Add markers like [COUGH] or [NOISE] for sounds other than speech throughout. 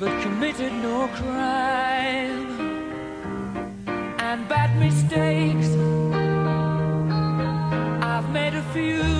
but committed no crime and bad mistakes. I've made a few.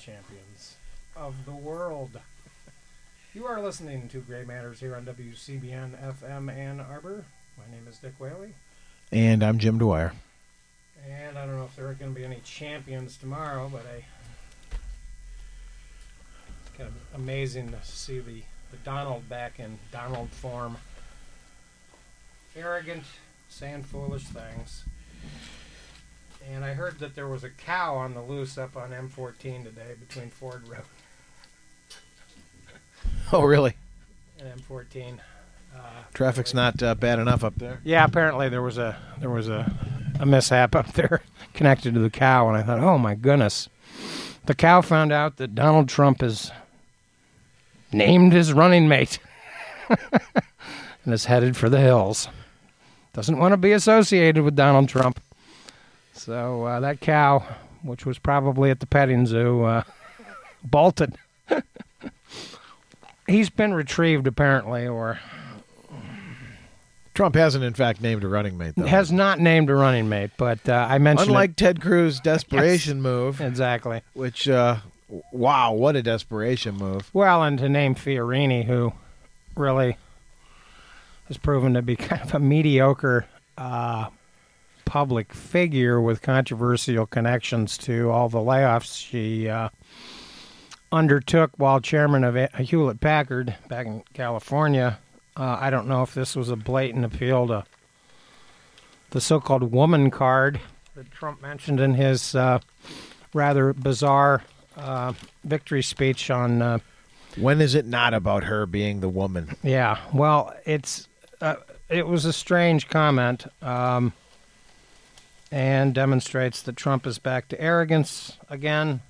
champions of the world. You are listening to Gray Matters here on WCBN FM Ann Arbor. My name is Dick Whaley, And I'm Jim Dwyer. and I don't know if there are going to be any champions tomorrow, but I. It's kind of amazing to see the, the Donald back in Donald form. Arrogant, saying foolish things. And I heard that there was a cow on the loose up on M14 today between Ford Road [LAUGHS] Oh, really? and M14. Uh, Traffic's not uh, bad enough up there. Yeah, apparently there was a there was a, a mishap up there [LAUGHS] connected to the cow, and I thought, oh my goodness, the cow found out that Donald Trump is named his running mate [LAUGHS] and is headed for the hills. Doesn't want to be associated with Donald Trump. So uh, that cow, which was probably at the petting zoo, uh, [LAUGHS] bolted. [LAUGHS] He's been retrieved apparently, or Trump hasn't, in fact, named a running mate, though. has not named a running mate. But uh, I mentioned it- Unlike Ted Cruz's [LAUGHS] desperation move, Exactly. which, uh, wow, what a desperation move. Well, and to name Fiorina, who really has proven to be kind of a mediocre uh, public figure with controversial connections to all the layoffs she uh, undertook while chairman of Hewlett Packard back in California. Uh, I don't know if this was a blatant appeal to the so called woman card that Trump mentioned in his uh, rather bizarre uh, victory speech on. Uh, When is it not about her being the woman? yeah, well, it's uh, it was a strange comment, um, and demonstrates that Trump is back to arrogance again.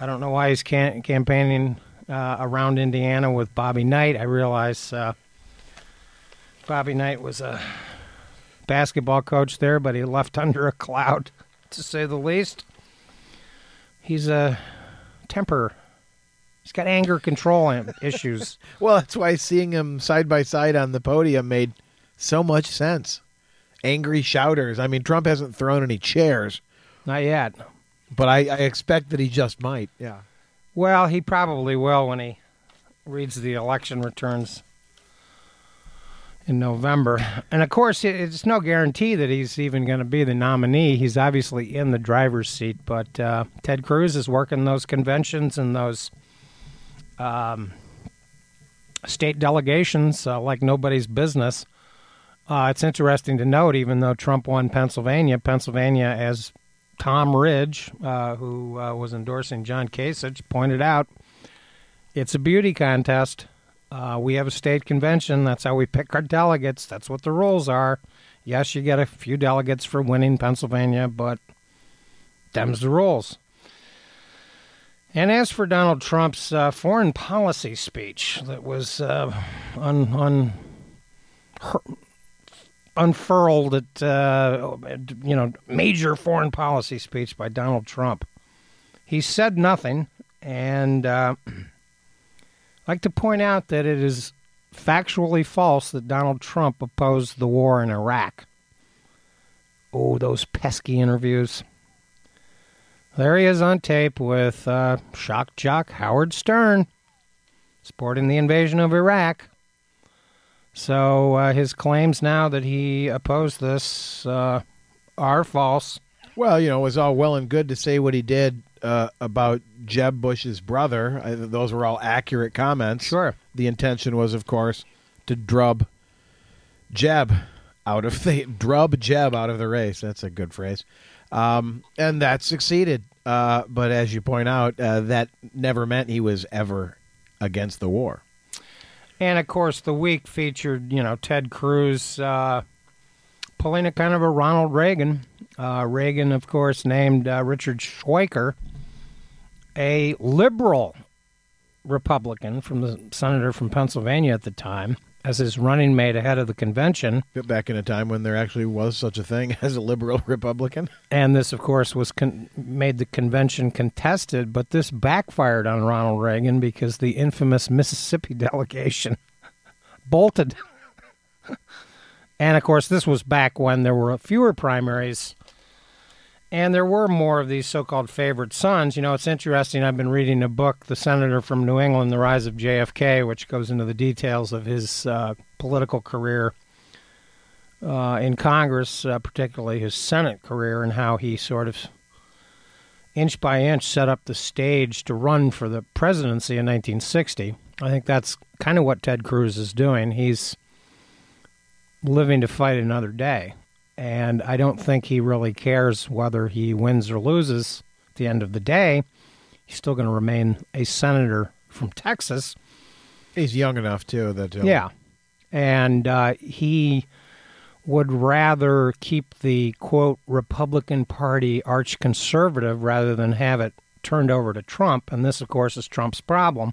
I don't know why he's can- campaigning uh, around Indiana with Bobby Knight. I realize uh, Bobby Knight was a basketball coach there, but he left [LAUGHS] under a cloud, to say the least. He's a temper. He's got anger control [LAUGHS] issues. Well, that's why seeing him side by side on the podium made so much sense. Angry shouters. I mean, Trump hasn't thrown any chairs, Not yet. but I, I expect that he just might. Yeah. Well, he probably will when he reads the election returns in November. And of course, it's no guarantee that he's even going to be the nominee. He's obviously in the driver's seat, but uh, Ted Cruz is working those conventions and those um, state delegations uh, like nobody's business. Uh, it's interesting to note, even though Trump won Pennsylvania, Pennsylvania, as Tom Ridge, uh, who uh, was endorsing John Kasich, pointed out, it's a beauty contest. Uh, we have a state convention. That's how we pick our delegates. That's what the rules are. Yes, you get a few delegates for winning Pennsylvania, but them's the rules. And as for Donald Trump's uh, foreign policy speech that was uh, un, un, unfurled at, uh, you know, major foreign policy speech by Donald Trump, he said nothing. And uh, I'd [CLEARS THROAT] like to point out that it is factually false that Donald Trump opposed the war in Iraq. Oh, those pesky interviews. There he is on tape with uh, shock jock Howard Stern supporting the invasion of Iraq. So uh, his claims now that he opposed this uh, are false. Well, you know, it was all well and good to say what he did uh, about Jeb Bush's brother. I, those were all accurate comments. Sure. The intention was, of course, to drub Jeb out of [LAUGHS] the drub Jeb out of the race. That's a good phrase, um, and that succeeded. Uh, but as you point out, uh, that never meant he was ever against the war. And of course, the week featured, you know, Ted Cruz uh, pulling a kind of a Ronald Reagan. Uh, Reagan, of course, named uh, Richard Schweiker a liberal Republican from the senator from Pennsylvania at the time as his running mate ahead of the convention. Back in a time when there actually was such a thing [LAUGHS] as a liberal [LAUGHS] Republican. And this, of course, was con- made the convention contested, but this backfired on Ronald Reagan because the infamous Mississippi [LAUGHS] delegation bolted. and of course, this was back when there were fewer primaries and there were more of these so called favorite sons. You know, it's interesting. I've been reading a book, The Senator from New England, The Rise of JFK, which goes into the details of his uh, political career uh, in Congress, uh, particularly his Senate career, and how he sort of inch by inch set up the stage to run for the presidency in 1960. I think that's kind of what Ted Cruz is doing. He's living to fight another day. And I don't think he really cares whether he wins or loses at the end of the day. He's still going to remain a senator from Texas. He's young enough too that he'll- Yeah. And uh, he would rather keep the quote Republican Party arch conservative rather than have it turned over to Trump. And this, of course, is Trump's problem.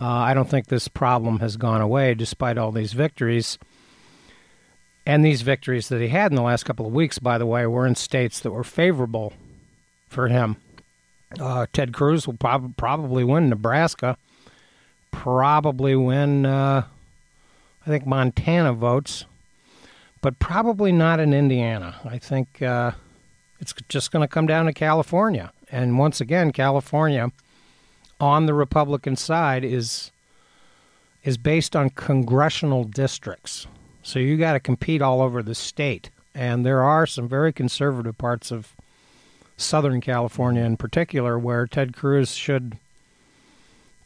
Uh, I don't think this problem has gone away despite all these victories. And these victories that he had in the last couple of weeks, by the way, were in states that were favorable for him. Uh, Ted Cruz will prob- probably win Nebraska, probably win, uh, I think, Montana votes, but probably not in Indiana. I think uh, it's just going to come down to California. And once again, California on the Republican side is is based on congressional districts. So you got to compete all over the state. And there are some very conservative parts of Southern California in particular where Ted Cruz should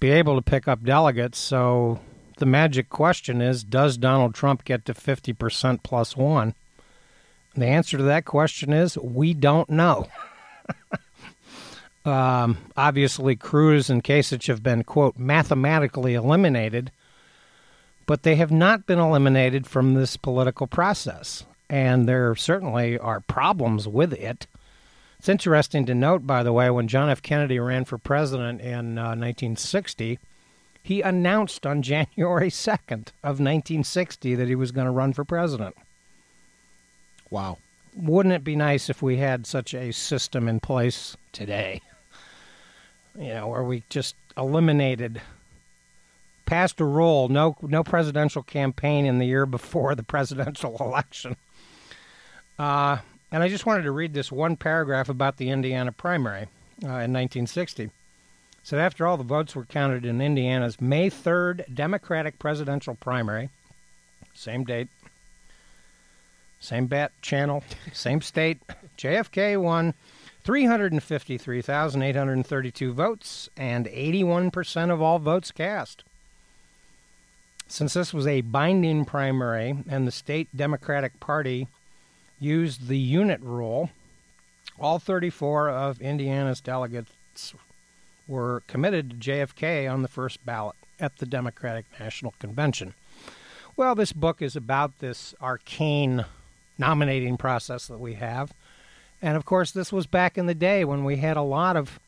be able to pick up delegates. So the magic question is does Donald Trump get to 50% plus one? And the answer to that question is we don't know. [LAUGHS] um, obviously, Cruz and Kasich have been, quote, mathematically eliminated but they have not been eliminated from this political process. And there certainly are problems with it. It's interesting to note, by the way, when John F. Kennedy ran for president in uh, 1960, he announced on [LAUGHS] January 2nd of 1960 that he was going to run for president. Wow. Wouldn't it be nice if we had such a system in place today? You know, where we just eliminated passed a rule no no presidential campaign in the year before the presidential [LAUGHS] election. Uh, and I just wanted to read this one paragraph about the Indiana primary uh, in 1960. It said after all the votes were counted in Indiana's May 3rd Democratic presidential primary, same date, same bat channel, [LAUGHS] same state. JFK won 353,832 votes and 81% of all votes cast. Since this was a binding primary and the state Democratic Party used the unit rule, all 34 of Indiana's delegates were committed to JFK on the first ballot at the Democratic National Convention. Well, this book is about this arcane nominating process that we have. And of course, this was back in the day when we had a lot of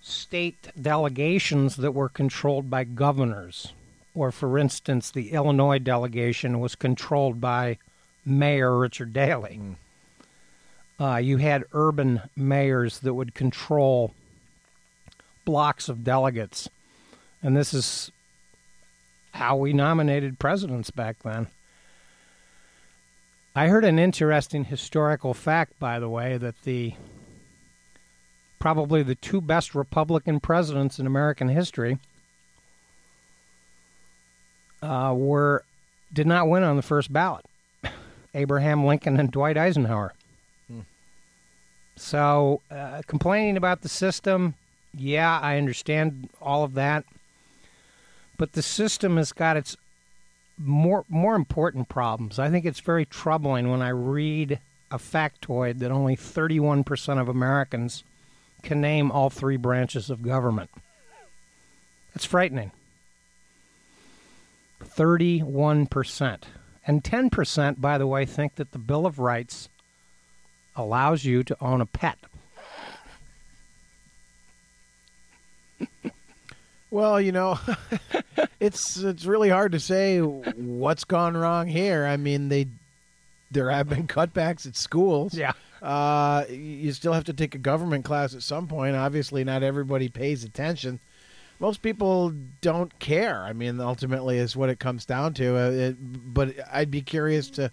state delegations that were controlled by governors. Or, for instance, the Illinois delegation was controlled by Mayor Richard Daley. Uh, you had urban mayors that would control blocks of delegates. And this is how we nominated presidents back then. I heard an interesting historical fact, by the way, that the probably the two best Republican presidents in American history uh, were did not win on the first ballot. [LAUGHS] Abraham Lincoln and Dwight Eisenhower. Hmm. So, uh, complaining about the system, yeah, I understand all of that, but the system has got its more more important problems. I think it's very troubling when I read a factoid that only 31% of Americans can name all three branches of government. That's frightening. 31%. And 10%, by the way, think that the Bill of Rights allows you to own a pet. well, you know, [LAUGHS] it's it's really hard to say what's gone wrong here. I mean, they there have been cutbacks at schools. Yeah. Uh, you still have to take a government class at some point. Obviously, not everybody pays attention. Most people don't care. I mean, ultimately, is what it comes down to. Uh, it, but I'd be curious to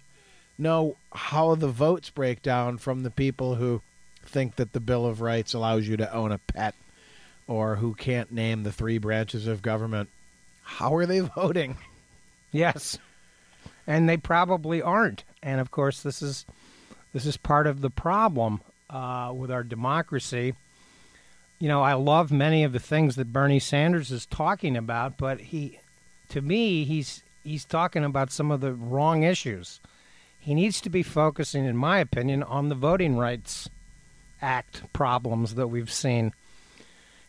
know how the votes break down from the people who think that the Bill of Rights allows you to own a pet or who can't name the three branches of government. How are they [LAUGHS] voting? Yes. And they probably aren't. And of course, this is this is part of the problem uh, with our democracy. You know, I love many of the things that Bernie Sanders is talking about, but he, to me, he's he's talking about some of the wrong issues. He needs to be focusing, in my opinion, on the Voting Rights Act problems that we've seen.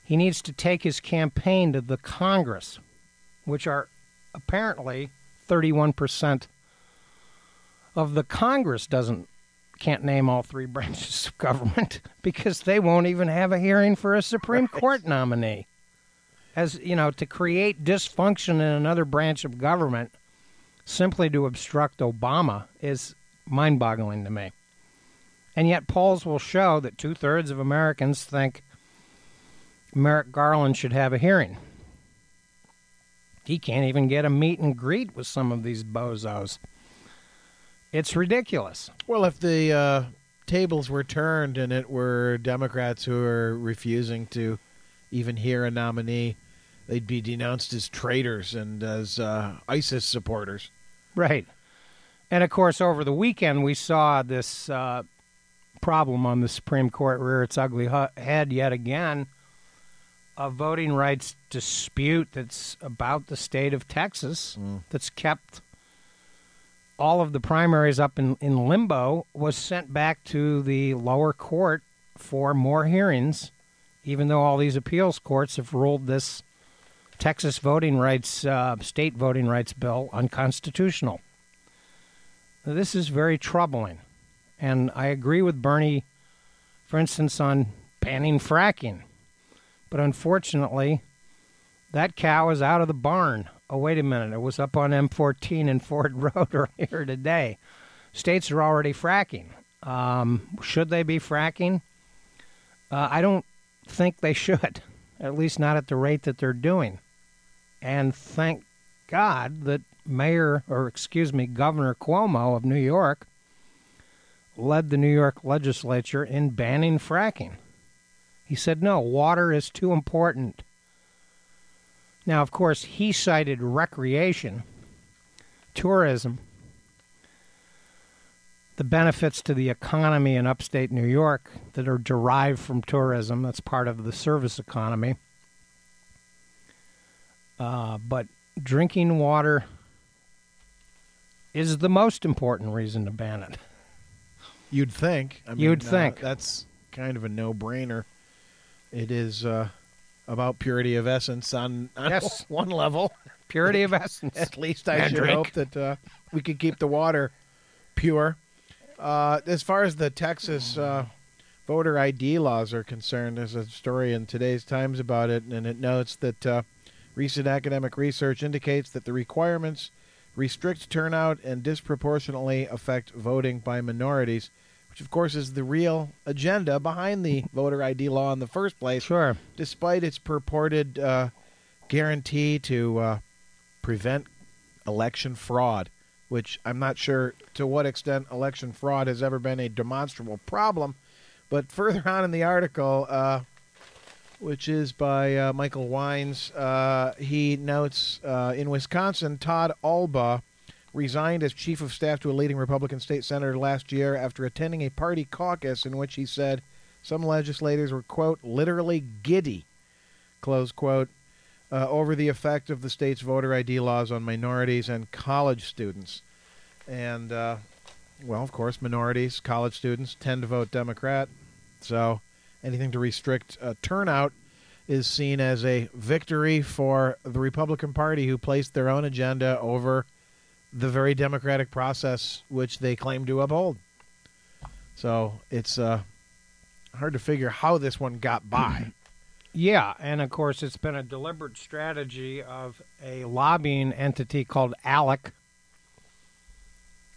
He needs to take his campaign to the Congress, which are apparently 31% of the Congress doesn't can't name all three [LAUGHS] branches of government [LAUGHS] because they won't even have a hearing for a Supreme right. Court nominee. As you know, to create dysfunction in another branch of government simply to obstruct Obama is mind boggling to me. And yet, polls will show that two thirds of Americans think Merrick Garland should have a hearing. He can't even get a meet and greet with some of these bozos. It's ridiculous. Well, if the uh, tables were turned and it were Democrats who are refusing to even hear a nominee, they'd be denounced as traitors and as uh, ISIS supporters. Right. And of course, over the weekend, we saw this uh, problem on the Supreme Court rear its ugly head yet again. A voting rights dispute that's about the state of Texas mm. that's kept all of the primaries up in, in limbo was sent back to the lower court for more hearings, even though all these appeals courts have ruled this Texas voting rights, uh, state voting rights bill unconstitutional. This is very troubling. And I agree with Bernie, for instance, on banning fracking. But unfortunately, that cow is out of the barn oh, wait a minute, it was up on M14 and Ford [LAUGHS] Road earlier today. States are already fracking. Um, should they be fracking? Uh, I don't think they should, [LAUGHS] at least not at the rate that they're doing. And thank God that Mayor, or excuse me, Governor Cuomo of New York led the New York legislature in banning fracking. He said, no, water is too important now, of course, he cited recreation, tourism, the benefits to the economy in upstate New York that are derived from tourism. That's part of the service economy. Uh, but drinking water is the most important reason to ban it. You'd think. I mean, You'd uh, think. that's kind of a no-brainer. It is uh, about purity of essence on, on Yes. [LAUGHS] one level. Purity of essence. At least I And should drink. hope that uh, we could keep the water pure. Uh, as far as the Texas uh, voter ID laws are concerned, there's a story in today's Times about it, and it notes that uh, recent academic research indicates that the requirements restrict turnout and disproportionately affect voting by minorities, which, of course, is the real agenda behind the [LAUGHS] voter ID law in the first place Sure. despite its purported uh, guarantee to uh, prevent election fraud, which I'm not sure to what extent election fraud has ever been a demonstrable problem. But further on in the article, uh, which is by uh, Michael Wines, uh, he notes uh, in Wisconsin, Todd Allbaugh resigned as chief of staff to a leading Republican state senator last year after attending a party caucus in which he said some legislators were, quote, literally giddy, close quote, uh, over the effect of the state's voter ID laws on minorities and college students. And, uh, well, of course, minorities, college students tend to vote Democrat. So anything to restrict uh, turnout is seen as a victory for the Republican Party, who placed their own agenda over the very democratic process which they claim to uphold. So it's uh, hard to figure how this one got by. [CLEARS THROAT] Yeah, and of course, it's been a deliberate strategy of a lobbying entity called ALEC,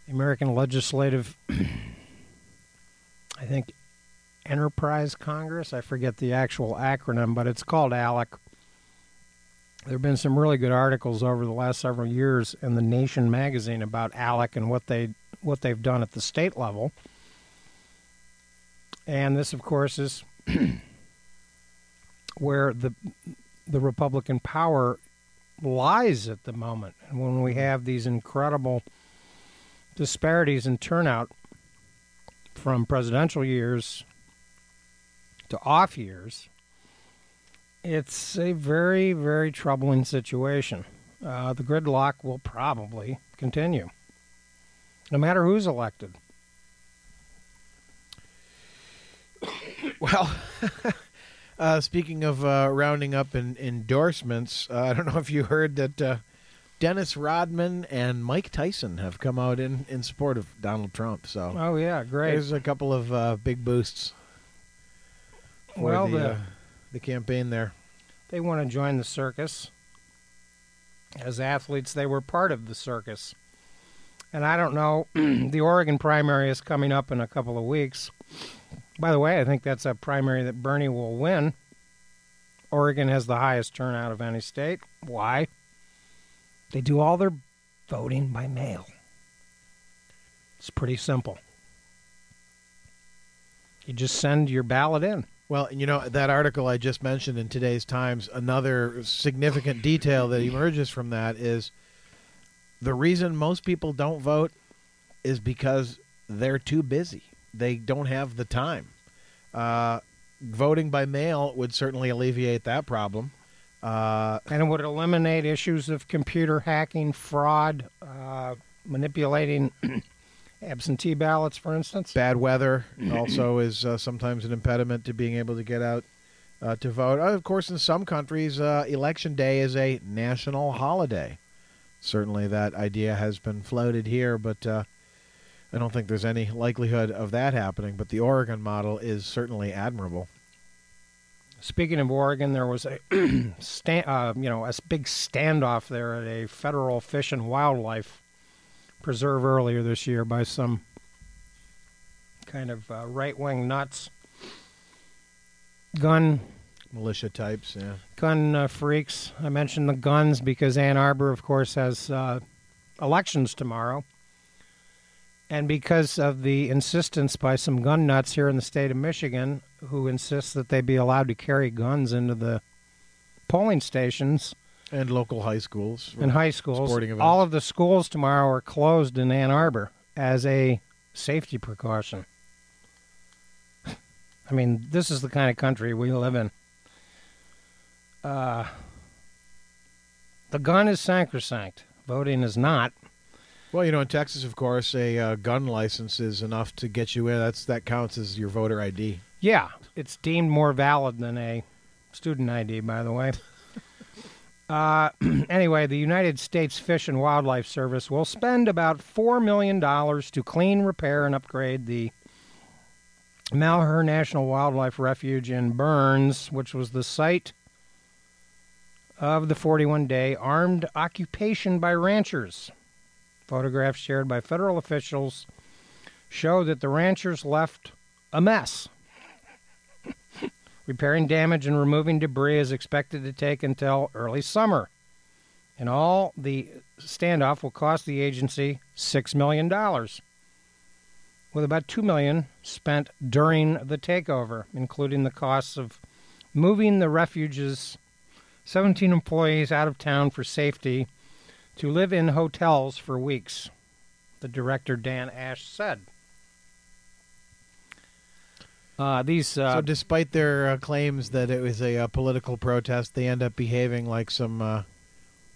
American Legislative, [CLEARS THROAT] I think, Enterprise Congress. I forget the actual acronym, but it's called ALEC. There have been some really good articles over the last several years in the Nation magazine about ALEC and what they what they've done at the state level. And this, of course, is [CLEARS THROAT] where the the Republican power lies at the moment. And when we have these incredible disparities in turnout from presidential years to off years, it's a very, very troubling situation. Uh, the gridlock will probably continue, no matter who's elected. [COUGHS] Well, [LAUGHS] uh, speaking of uh, rounding up in endorsements, uh, I don't know if you heard that uh, Dennis Rodman and Mike Tyson have come out in, in support of Donald Trump. So Oh yeah, great. there's a couple of uh, big boosts Well, the, the- the campaign there. they want to join the circus. As athletes, they were part of the circus. And I don't know, [CLEARS THROAT] the Oregon primary is coming up in a couple of weeks. By the way, I think that's a primary that Bernie will win. Oregon has the highest turnout of any state. Why? They do all their voting by mail. It's pretty simple. You just send your ballot in. Well, you know, that article I just mentioned in today's Times, another significant detail that emerges from that is the reason most people don't vote is because they're too busy. They don't have the time. Uh, voting by mail would certainly alleviate that problem. Uh, And it would eliminate issues of computer hacking, fraud, uh, manipulating absentee ballots, for instance. bad weather [CLEARS THROAT] also is uh, sometimes an impediment to being able to get out uh, to vote. Uh, of course, in some countries, uh, election day is a national holiday. Certainly, that idea has been floated here, but uh, I don't think there's any likelihood of that happening. But the Oregon model is certainly admirable. Speaking of Oregon, there was a [CLEARS THROAT] sta- uh, you know a big standoff there at a federal fish and wildlife preserve earlier this year by some kind of uh, right wing nuts, gun Militia types, yeah. gun uh, freaks. I mentioned the guns because Ann Arbor, of course, has uh, elections tomorrow. And because of the insistence by some gun nuts here in the state of Michigan, who insist that they be allowed to carry guns into the polling stations, And local high schools. and high schools. Sporting events. All of the schools tomorrow are closed in Ann Arbor as a safety precaution. [LAUGHS] I mean, this is the kind of country we live in. Uh, the gun is sacrosanct. Voting is not. Well, you know, in Texas, of course, a uh, gun license is enough to get you in. That's that counts as your voter ID. Yeah, it's deemed more valid than a student ID, by the way. Uh, [CLEARS THROAT] anyway, the United States Fish and Wildlife Service will spend about $4 million to clean, repair, and upgrade the Malheur National Wildlife Refuge in Burns, which was the site of the 41 day armed occupation by ranchers. Photographs shared by federal officials show that the ranchers left a mess. [LAUGHS] Repairing damage and removing debris is expected to take until early summer. In all, the standoff will cost the agency $6 million, with about 2 million spent during the takeover, including the costs of moving the refuge's 17 employees out of town for safety to live in hotels for weeks, the director Dan Ashe said. Uh, these uh, so, despite their uh, claims that it was a uh, political protest, they end up behaving like some uh,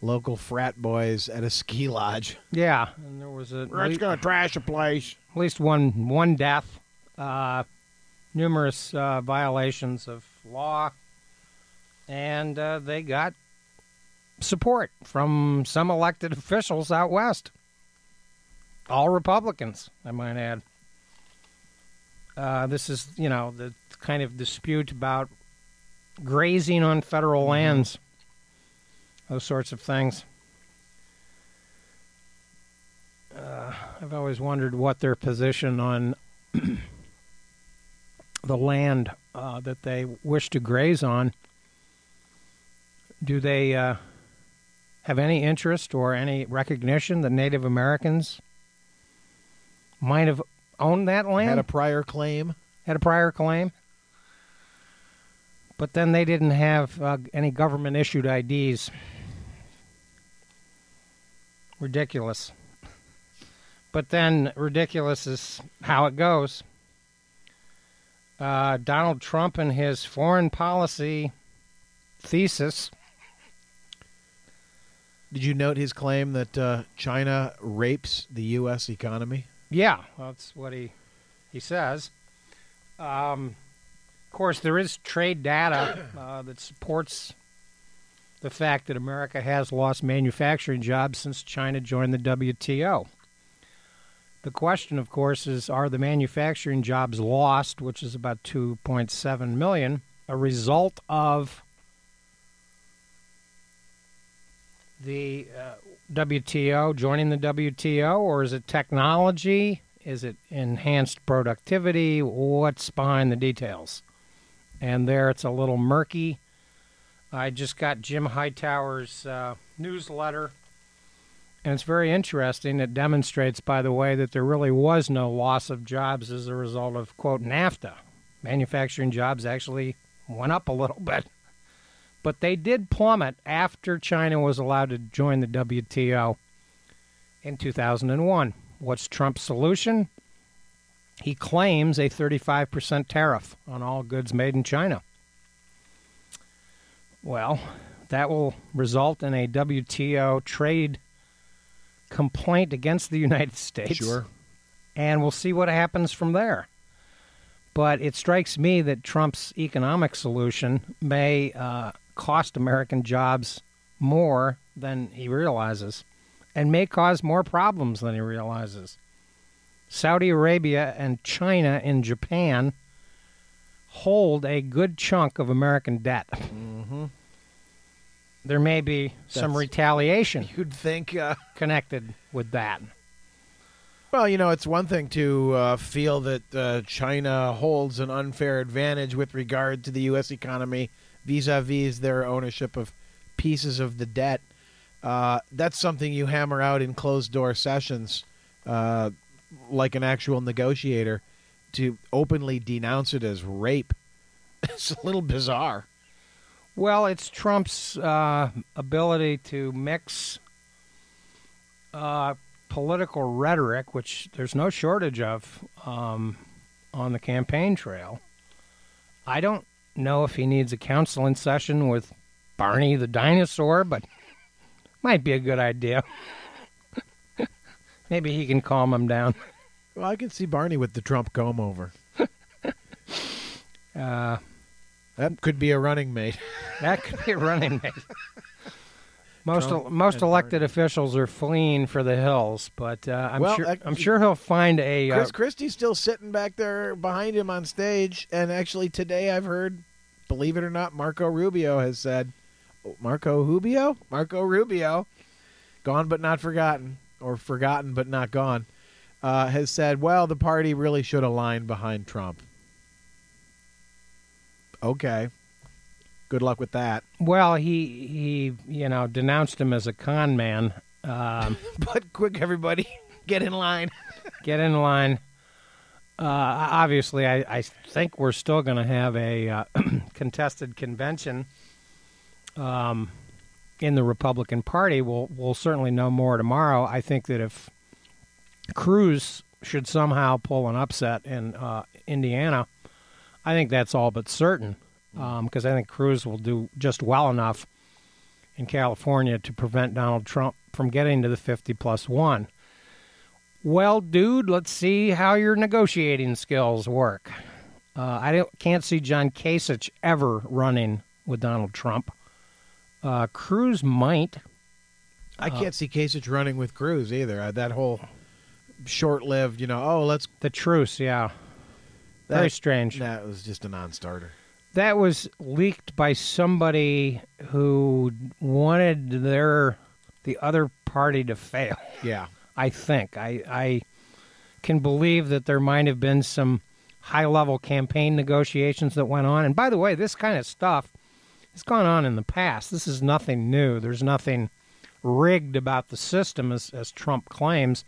local frat boys at a ski lodge. yeah, and there was a, We're just going to trash a place. at least one one death, uh, numerous uh, violations of law, and uh, they got support from some elected officials out west. All Republicans, I might add. Uh, this is, you know, the kind of dispute about grazing on federal lands, those sorts of things. Uh, I've always wondered what their position on [COUGHS] the land uh, that they wish to graze on. Do they uh, have any interest or any recognition that Native Americans might have owned that land? Had a prior claim. had a prior claim. But then they didn't have uh, any government issued IDs. Ridiculous. But then ridiculous is how it goes. Uh, Donald Trump and his foreign policy thesis. Did you note his claim that uh, China rapes the U.S. economy? Yeah, that's what he he says. Um, of course, there is trade data uh, that supports the fact that America has lost manufacturing jobs since China joined the WTO. The question, of course, is are the manufacturing jobs lost, which is about 2.7 million, a result of the uh, WTO joining the WTO, or is it technology? Is it enhanced productivity? What's behind the details? And there it's a little murky. I just got Jim Hightower's uh, newsletter, and it's very interesting. It demonstrates, by the way, that there really was no loss of jobs as a result of, quote, NAFTA. Manufacturing jobs actually went up a little [LAUGHS] bit. But they did plummet after China was allowed to join the WTO in 2001. What's Trump's solution? He claims a 35% tariff on all goods made in China. Well, that will result in a WTO trade complaint against the United States. Sure. And we'll see what happens from there. But it strikes me that Trump's economic solution may uh, cost American jobs more than he realizes and may cause more problems than he realizes. Saudi Arabia and China and Japan hold a good chunk of American debt. Mm-hmm. There may be some retaliation You'd think. Uh, connected with that. well, you know, it's one thing to uh, feel that uh, China holds an unfair advantage with regard to the U.S. economy vis-a-vis their ownership of pieces of the debt. Uh, that's something you hammer out in closed-door sessions, uh, like an actual negotiator. To openly denounce it as rape, [LAUGHS] it's a little bizarre. Well, it's Trump's uh, ability to mix uh, political rhetoric, which there's no shortage of um, on the campaign trail. I don't know if he needs a counseling session with Barney the dinosaur, but might be a good idea. [LAUGHS] Maybe he can calm him down. Well, I can see Barney with the Trump comb over. [LAUGHS] Uh, That could be a running mate. that could be a running mate. [LAUGHS] Most Trump most elected Barney. officials are fleeing for the hills, but uh, I'm Well, sure that- I'm sure he'll find a uh, Chris Christie's still sitting back there behind him on stage, and actually today I've heard, believe it or not, Marco Rubio has said, oh, Marco Rubio, Marco Rubio, gone but not forgotten, or forgotten but not gone, uh, has said, well, the party really should align behind Trump. Okay, good luck with that. Well, he he you know denounced him as a con man. Um, [LAUGHS] But quick, everybody, [LAUGHS] get in line. [LAUGHS] get in line. Uh, obviously, I, I think we're still going to have a uh, [CLEARS THROAT] contested convention um, in the Republican Party. We'll we'll certainly know more tomorrow. I think that if Cruz should somehow pull an upset in uh, Indiana, I think that's all but certain. Because I think Cruz will do just well enough in California to prevent Donald Trump from getting to the 50 plus one. Well, dude, let's see how your negotiating skills work. Uh, I don't, can't see John Kasich ever running with Donald Trump. Uh, Cruz might. I can't see Kasich running with Cruz either. Uh, that whole short-lived, you know, oh, let's. The truce, yeah. Very strange. that was just a non-starter. That was leaked by somebody who wanted their the other party to fail. Yeah. I think. I, I can believe that there might have been some high level campaign negotiations that went on. And by the way, this kind of stuff has gone on in the past. This is nothing new. There's nothing rigged about the system, as, as Trump claims.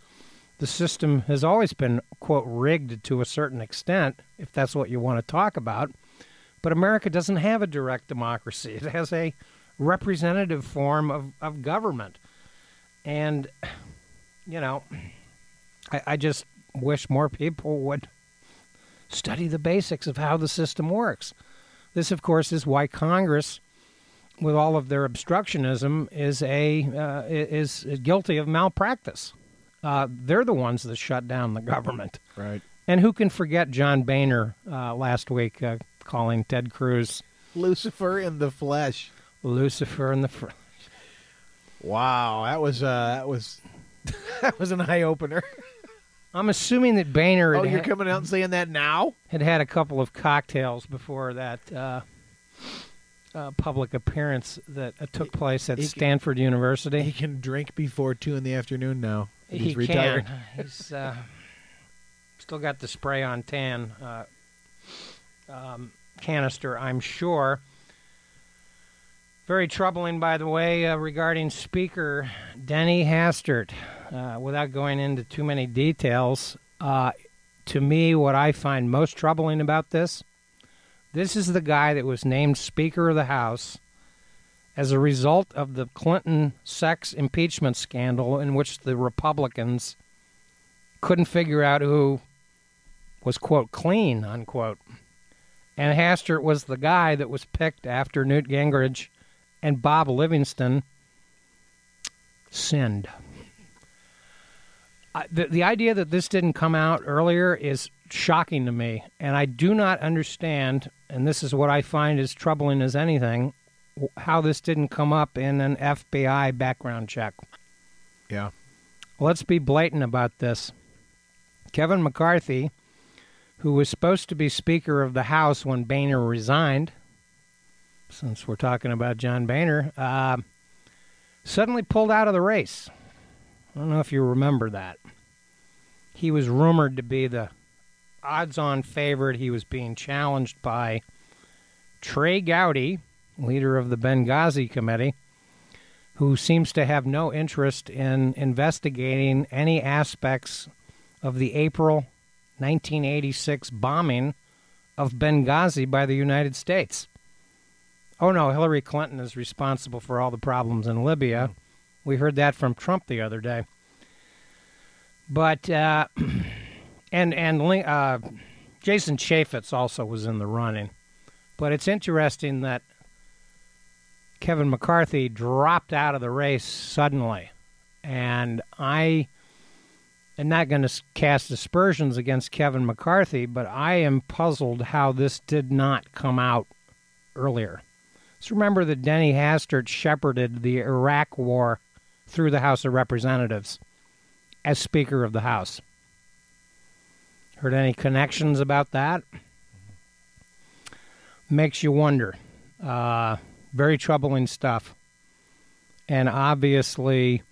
The system has always been, quote, rigged to a certain extent, if that's what you want to talk about. But America doesn't have a direct democracy, it has a representative form of, of government. And you know, I, I just wish more people would study the basics of how the system works. This, of course, is why Congress, with all of their obstructionism, is a uh, is, is guilty of malpractice. Uh, they're the ones that shut down the government. Right. And who can forget John Boehner uh, last week uh, calling Ted Cruz Lucifer in the flesh. Lucifer in the fr- Wow, that was uh, that was [LAUGHS] that was an eye opener. I'm assuming that Boehner had Oh, you're coming out and saying that now? had had a couple of cocktails before that uh, uh, public appearance that uh, took place at he Stanford He University. can drink before two in the afternoon now. that He He's retired. can. He's uh, still got the spray on tan uh, um, canister, I'm sure. Very troubling, by the way, uh, regarding Speaker Denny Hastert. Uh, without going into too many details, uh, to me, what I find most troubling about this, this is the guy that was named Speaker of the House as a result of the Clinton sex impeachment scandal, in which the Republicans couldn't figure out who was quote clean unquote, and Hastert was the guy that was picked after Newt Gingrich and Bob Livingston sinned. I, the, the idea that this didn't come out earlier is shocking to me, and I do not understand, and this is what I find as troubling as anything, how this didn't come up in an FBI background check. Yeah. Let's be blatant about this. Kevin McCarthy, who was supposed to be Speaker of the House when Boehner resigned, since we're talking about John Boehner, uh, suddenly pulled out of the race. I don't know if you remember that. He was rumored to be the odds on favorite. He was being challenged by Trey Gowdy, leader of the Benghazi Committee, who seems to have no interest in investigating any aspects of the April 1986 bombing of Benghazi by the United States. Oh no, Hillary Clinton is responsible for all the problems in Libya. We heard that from Trump the other day. But uh, [CLEARS THROAT] and and uh, Jason Chaffetz also was in the running. But it's interesting that Kevin McCarthy dropped out of the race suddenly, and I am not going to cast aspersions against Kevin McCarthy, but I am puzzled how this did not come out earlier. Let's remember that Denny Hastert shepherded the Iraq War through the House of Representatives as Speaker of the House. Heard any connections about that? Makes you wonder. Uh, very troubling stuff. And obviously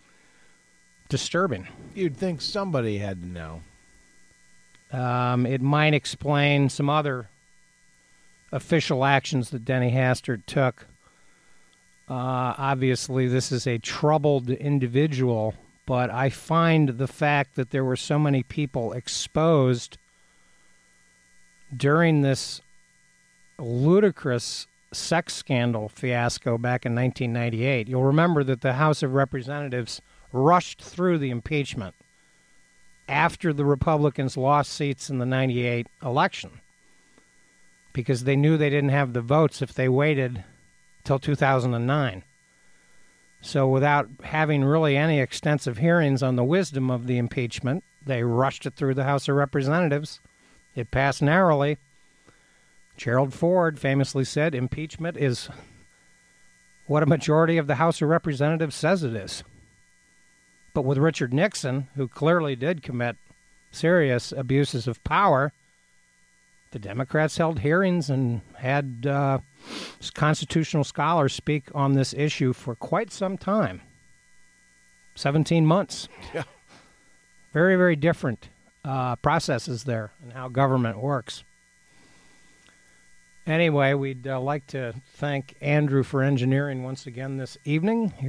disturbing. You'd think somebody had to know. Um, it might explain some other official actions that Denny Hastert took. Uh, obviously, this is a troubled individual, but I find the fact that there were so many people exposed during this ludicrous sex scandal fiasco back in 1998. You'll remember that the House of Representatives rushed through the impeachment after the Republicans lost seats in the 98 election because they knew they didn't have the votes if they waited till 2009. So, without having really any extensive hearings on the wisdom of the impeachment, they rushed it through the House of Representatives. It passed narrowly. Gerald Ford famously said impeachment is what a majority of the House of Representatives says it is. But with Richard Nixon, who clearly did commit serious abuses of power, the Democrats held hearings and had uh, constitutional scholars speak on this issue for quite some time 17 months. Yeah. Very, very different uh, processes there and how government works. Anyway, we'd uh, like to thank Andrew for engineering once again this evening. Here